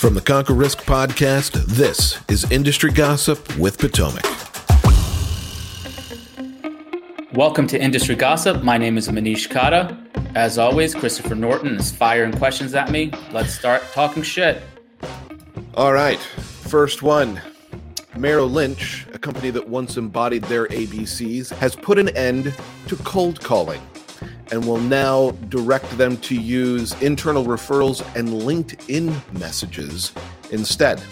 From the Conquer Risk podcast, this is Industry Gossip with Potomac. Welcome to Industry Gossip. My name is Manish Khatta. As always, Christopher Norton is firing questions at me. Let's start talking shit. All right, first one. Merrill Lynch, a company that once embodied their ABCs, has put an end to cold calling and will now direct them to use internal referrals and LinkedIn messages instead.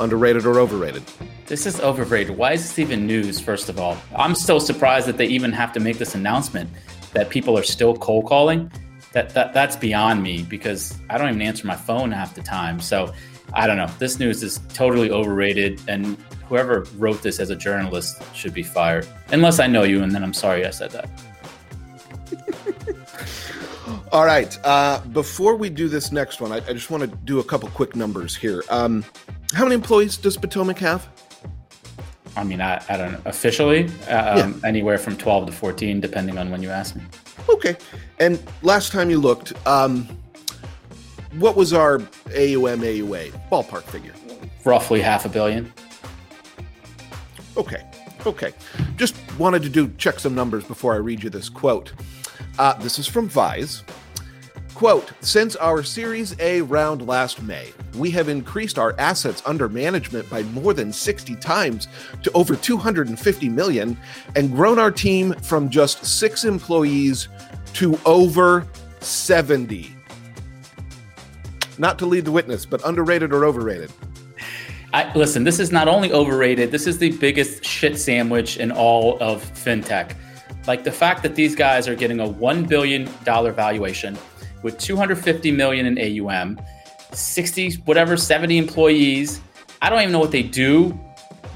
Underrated or overrated? This is overrated. Why is this even news, first of all? I'm still surprised that they even have to make this announcement that people are still cold calling. That, that that's beyond me because I don't even answer my phone half the time. So I don't know. This news is totally overrated, and whoever wrote this as a journalist should be fired. Unless I know you, and then I'm sorry I said that. All right. Uh, before we do this next one, I, I just want to do a couple quick numbers here. Um, how many employees does Potomac have? I mean, I, I don't know. Officially, uh, um, anywhere from 12 to 14, depending on when you ask me. Okay. And last time you looked, um, what was our AUM AUA ballpark figure? Roughly half a billion. Okay. Okay. Just wanted to do check some numbers before I read you this quote. Uh, this is from Vise. Quote Since our Series A round last May, we have increased our assets under management by more than 60 times to over 250 million and grown our team from just six employees to over 70. Not to lead the witness, but underrated or overrated? I, listen, this is not only overrated, this is the biggest shit sandwich in all of fintech. Like the fact that these guys are getting a $1 billion valuation with 250 million in AUM, 60 whatever 70 employees. I don't even know what they do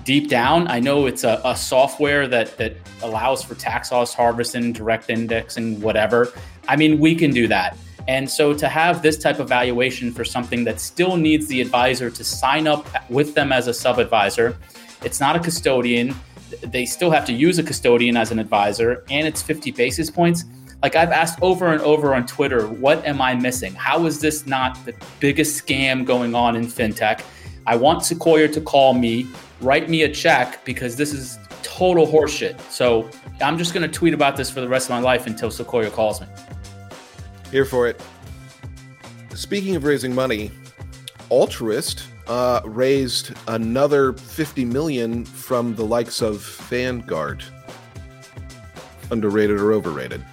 deep down. I know it's a, a software that that allows for tax loss harvesting, direct indexing, whatever. I mean, we can do that. And so to have this type of valuation for something that still needs the advisor to sign up with them as a sub advisor, it's not a custodian. They still have to use a custodian as an advisor, and it's 50 basis points. Like I've asked over and over on Twitter, what am I missing? How is this not the biggest scam going on in fintech? I want Sequoia to call me, write me a check because this is total horseshit. So I'm just going to tweet about this for the rest of my life until Sequoia calls me. Here for it. Speaking of raising money, Altruist uh, raised another 50 million from the likes of Vanguard. Underrated or overrated?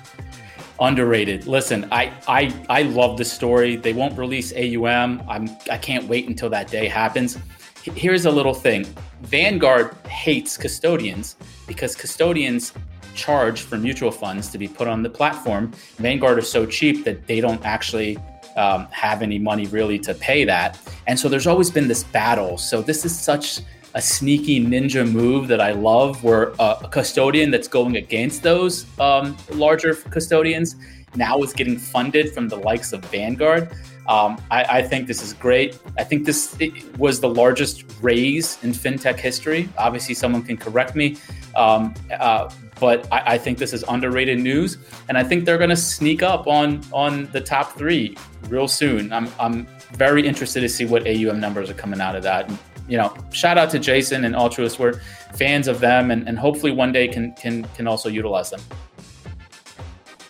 Underrated. Listen, I I I love this story. They won't release AUM. I'm I can't wait until that day happens. Here's a little thing. Vanguard hates custodians because custodians charge for mutual funds to be put on the platform. Vanguard is so cheap that they don't actually um, have any money really to pay that. And so there's always been this battle. So this is such a sneaky ninja move that I love, where a custodian that's going against those um, larger custodians now is getting funded from the likes of Vanguard. Um, I, I, think this is great. I think this was the largest raise in fintech history. Obviously, someone can correct me, um, uh, but I, I, think this is underrated news, and I think they're going to sneak up on on the top three real soon. I'm I'm very interested to see what AUM numbers are coming out of that. You know, shout out to Jason and Altruist. We're fans of them, and, and hopefully one day can can can also utilize them.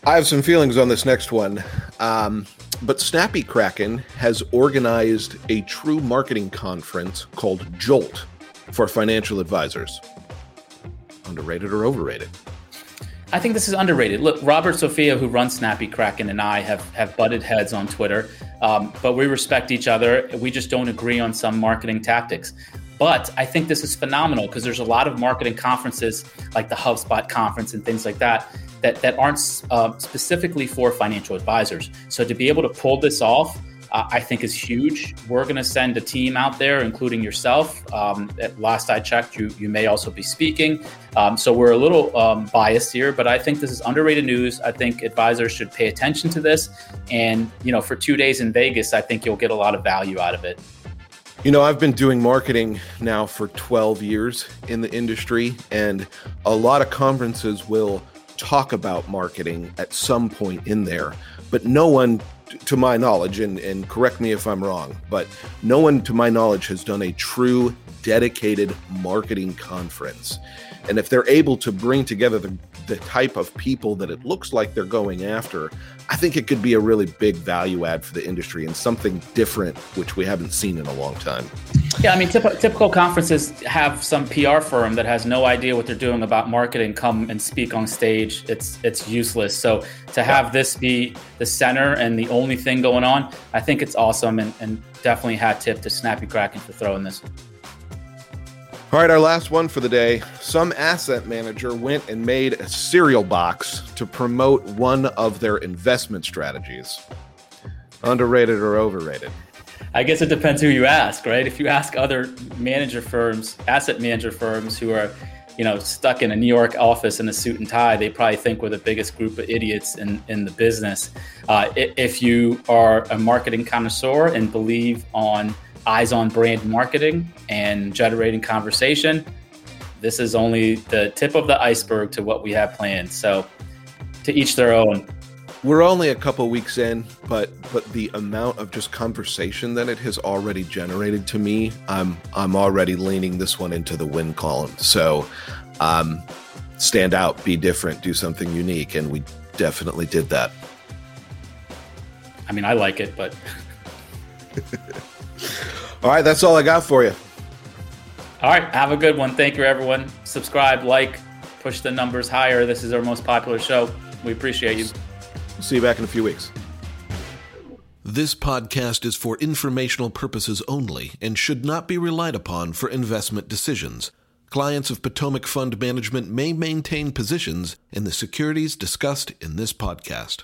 I have some feelings on this next one. Um, but Snappy Kraken has organized a true marketing conference called Jolt for financial advisors. Underrated or overrated? I think this is underrated. Look, Robert Sofia, who runs Snappy Kraken, and I have have butted heads on Twitter, um, but we respect each other. We just don't agree on some marketing tactics. But I think this is phenomenal because there's a lot of marketing conferences like the HubSpot conference and things like that that, that aren't uh, specifically for financial advisors. So to be able to pull this off, uh, I think is huge. We're going to send a team out there, including yourself. Um, at last I checked, you you may also be speaking. Um, so we're a little um, biased here, but I think this is underrated news. I think advisors should pay attention to this, and you know, for two days in Vegas, I think you'll get a lot of value out of it. You know, I've been doing marketing now for 12 years in the industry, and a lot of conferences will talk about marketing at some point in there, but no one to my knowledge, and, and correct me if I'm wrong, but no one to my knowledge has done a true dedicated marketing conference. And if they're able to bring together the, the type of people that it looks like they're going after, I think it could be a really big value add for the industry and something different, which we haven't seen in a long time. Yeah, I mean, typ- typical conferences have some PR firm that has no idea what they're doing about marketing come and speak on stage. It's it's useless. So to have this be the center and the only thing going on, I think it's awesome and, and definitely hat tip to Snappy Kraken for throwing this. All right, our last one for the day. Some asset manager went and made a cereal box to promote one of their investment strategies. Underrated or overrated? I guess it depends who you ask, right? If you ask other manager firms, asset manager firms who are, you know, stuck in a New York office in a suit and tie, they probably think we're the biggest group of idiots in, in the business. Uh, if you are a marketing connoisseur and believe on eyes on brand marketing and generating conversation, this is only the tip of the iceberg to what we have planned. So, to each their own. We're only a couple weeks in, but but the amount of just conversation that it has already generated to me, I'm I'm already leaning this one into the win column. So, um, stand out, be different, do something unique, and we definitely did that. I mean, I like it, but All right, that's all I got for you. All right, have a good one. Thank you, everyone. Subscribe, like, push the numbers higher. This is our most popular show. We appreciate you. See you back in a few weeks. This podcast is for informational purposes only and should not be relied upon for investment decisions. Clients of Potomac Fund Management may maintain positions in the securities discussed in this podcast.